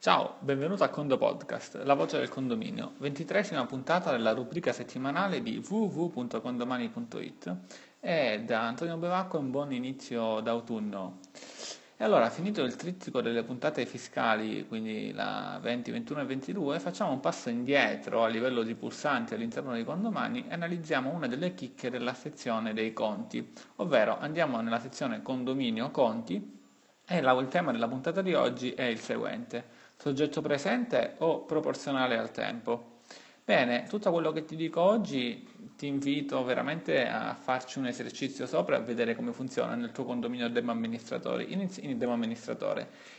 Ciao, benvenuto a Condo Podcast, la voce del condominio, ventitresima puntata della rubrica settimanale di www.condomani.it e da Antonio Bevacco un buon inizio d'autunno. E allora, finito il trittico delle puntate fiscali, quindi la 20, 21 e 22, facciamo un passo indietro a livello di pulsanti all'interno dei condomani e analizziamo una delle chicche della sezione dei conti, ovvero andiamo nella sezione condominio conti e il tema della puntata di oggi è il seguente Soggetto presente o proporzionale al tempo? Bene, tutto quello che ti dico oggi ti invito veramente a farci un esercizio sopra e a vedere come funziona nel tuo condominio demo amministratore.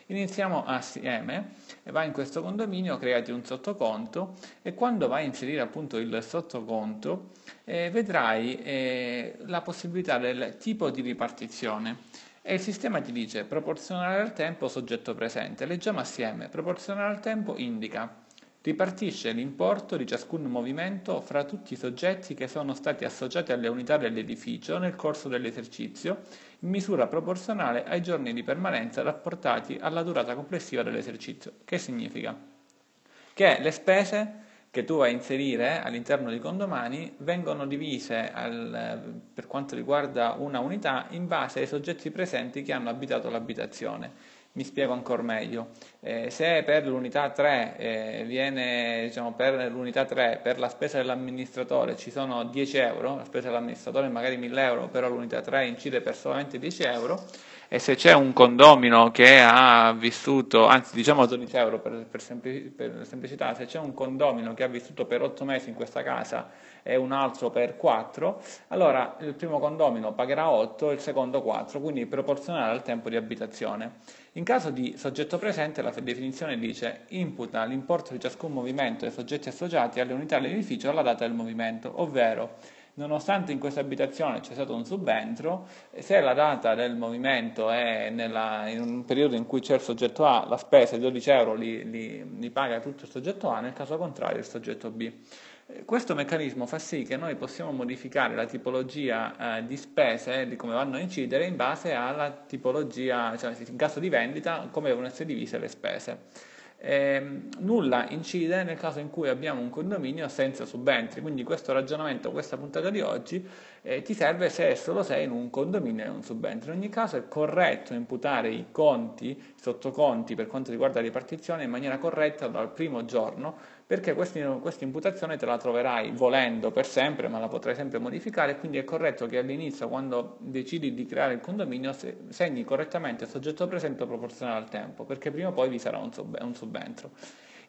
Iniziamo assieme, vai in questo condominio, creati un sottoconto e quando vai a inserire appunto il sottoconto eh, vedrai eh, la possibilità del tipo di ripartizione e il sistema ti dice proporzionale al tempo soggetto presente. Leggiamo assieme. Proporzionale al tempo indica ripartisce l'importo di ciascun movimento fra tutti i soggetti che sono stati associati alle unità dell'edificio nel corso dell'esercizio in misura proporzionale ai giorni di permanenza rapportati alla durata complessiva dell'esercizio. Che significa? Che le spese che tu vai a inserire all'interno di condomani vengono divise al, per quanto riguarda una unità in base ai soggetti presenti che hanno abitato l'abitazione. Mi spiego ancora meglio. Eh, se per l'unità 3 eh, viene, diciamo, per l'unità 3, per la spesa dell'amministratore ci sono 10 euro, la spesa dell'amministratore magari 1000 euro, però l'unità 3 incide per solamente 10 euro, e se c'è un condomino che ha vissuto, anzi diciamo 12 euro per, per, sempli, per, semplicità, se c'è un condomino che ha vissuto per 8 mesi in questa casa e un altro per 4, allora il primo condomino pagherà 8 e il secondo 4, quindi proporzionale al tempo di abitazione. In caso di soggetto presente la definizione dice imputa l'importo di ciascun movimento dei soggetti associati alle unità dell'edificio alla data del movimento, ovvero nonostante in questa abitazione c'è stato un subentro, se la data del movimento è nella, in un periodo in cui c'è il soggetto A, la spesa di 12 euro li, li, li paga tutto il soggetto A, nel caso contrario il soggetto B. Questo meccanismo fa sì che noi possiamo modificare la tipologia eh, di spese, di come vanno a incidere, in base alla tipologia, cioè in caso di vendita, come devono essere divise le spese. Eh, nulla incide nel caso in cui abbiamo un condominio senza subentri, quindi questo ragionamento, questa puntata di oggi eh, ti serve se solo sei in un condominio e un subentro. In ogni caso è corretto imputare i conti, i sottoconti per quanto riguarda la ripartizione in maniera corretta dal primo giorno perché questa imputazione te la troverai volendo per sempre, ma la potrai sempre modificare, quindi è corretto che all'inizio, quando decidi di creare il condominio, segni correttamente il soggetto presente proporzionale al tempo, perché prima o poi vi sarà un subentro.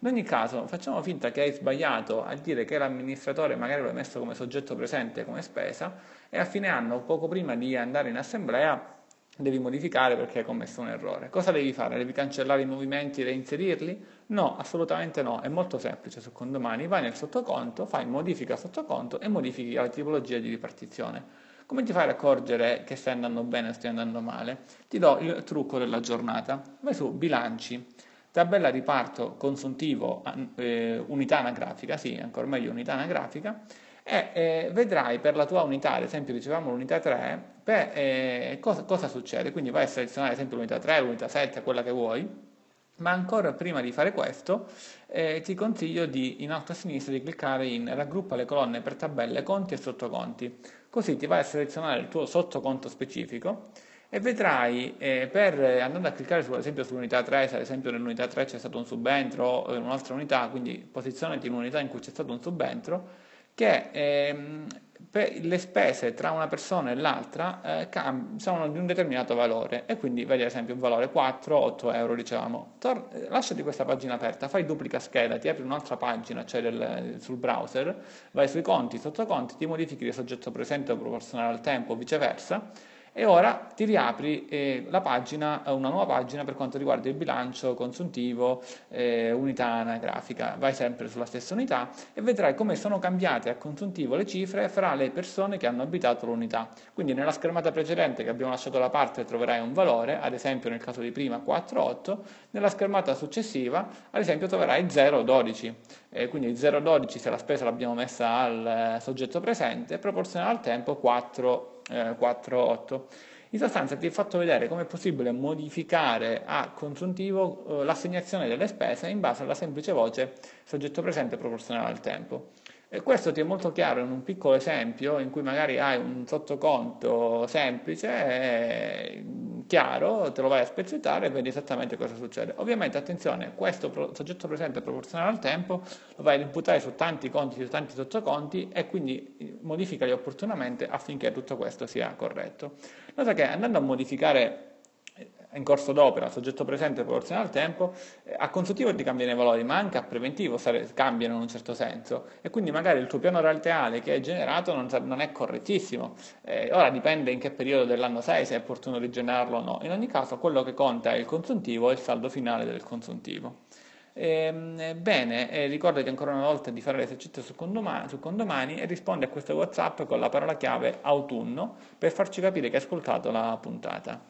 In ogni caso, facciamo finta che hai sbagliato a dire che l'amministratore magari lo hai messo come soggetto presente come spesa e a fine anno, poco prima di andare in assemblea, devi modificare perché hai commesso un errore. Cosa devi fare? Devi cancellare i movimenti e reinserirli? No, assolutamente no, è molto semplice su condomani, vai nel sottoconto, fai modifica sottoconto e modifichi la tipologia di ripartizione. Come ti fai ad accorgere che stai andando bene o stai andando male? Ti do il trucco della giornata. Vai su bilanci, tabella riparto consuntivo, eh, unità anagrafica, sì, ancora meglio unità anagrafica, e eh, vedrai per la tua unità, ad esempio dicevamo l'unità 3, per, eh, cosa, cosa, succede. Quindi vai a selezionare ad esempio l'unità 3, l'unità 7, quella che vuoi, ma ancora prima di fare questo eh, ti consiglio di, in alto a sinistra di cliccare in raggruppa le colonne per tabelle, conti e sottoconti, così ti vai a selezionare il tuo sottoconto specifico e vedrai eh, per andando a cliccare su, ad esempio sull'unità 3, se ad esempio nell'unità 3 c'è stato un subentro o in un'altra unità, quindi posizionati in un'unità in cui c'è stato un subentro, che ehm, le spese tra una persona e l'altra eh, cam- sono di un determinato valore e quindi vedi ad esempio un valore 4, 8 euro diciamo. Tor- eh, lasciati questa pagina aperta, fai duplica scheda, ti apri un'altra pagina, cioè del, sul browser, vai sui conti, sotto conti, ti modifichi il soggetto presente o proporzionale al tempo, viceversa e ora ti riapri eh, la pagina, una nuova pagina per quanto riguarda il bilancio consuntivo, eh, unità anagrafica. Vai sempre sulla stessa unità e vedrai come sono cambiate a consuntivo le cifre fra le persone che hanno abitato l'unità. Quindi nella schermata precedente che abbiamo lasciato da parte troverai un valore, ad esempio nel caso di prima 4,8, nella schermata successiva ad esempio troverai 0,12. Eh, quindi 0,12 se la spesa l'abbiamo messa al eh, soggetto presente, proporzionale al tempo 4 eh, 4, 8. In sostanza ti ho fatto vedere come è possibile modificare a consuntivo eh, l'assegnazione delle spese in base alla semplice voce soggetto presente proporzionale al tempo. E questo ti è molto chiaro in un piccolo esempio in cui magari hai un sottoconto semplice, e chiaro, te lo vai a spezzettare e vedi esattamente cosa succede. Ovviamente attenzione, questo soggetto presente proporzionale al tempo lo vai ad imputare su tanti conti, su tanti sottoconti e quindi modificali opportunamente affinché tutto questo sia corretto. Nota che andando a modificare in corso d'opera, soggetto presente proporzionale al tempo, eh, a consultivo ti cambiano i valori, ma anche a preventivo sare, cambiano in un certo senso e quindi magari il tuo piano reale che hai generato non, non è correttissimo. Eh, ora dipende in che periodo dell'anno sei, se è opportuno rigenerarlo o no. In ogni caso quello che conta è il consuntivo e il saldo finale del consuntivo. Ehm, bene, eh, ricordati ancora una volta di fare l'esercizio su condomani, su condomani e rispondi a questo WhatsApp con la parola chiave autunno per farci capire che hai ascoltato la puntata.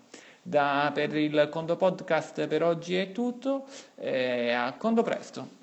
Da, per il Condo Podcast per oggi è tutto, eh, a Condo presto.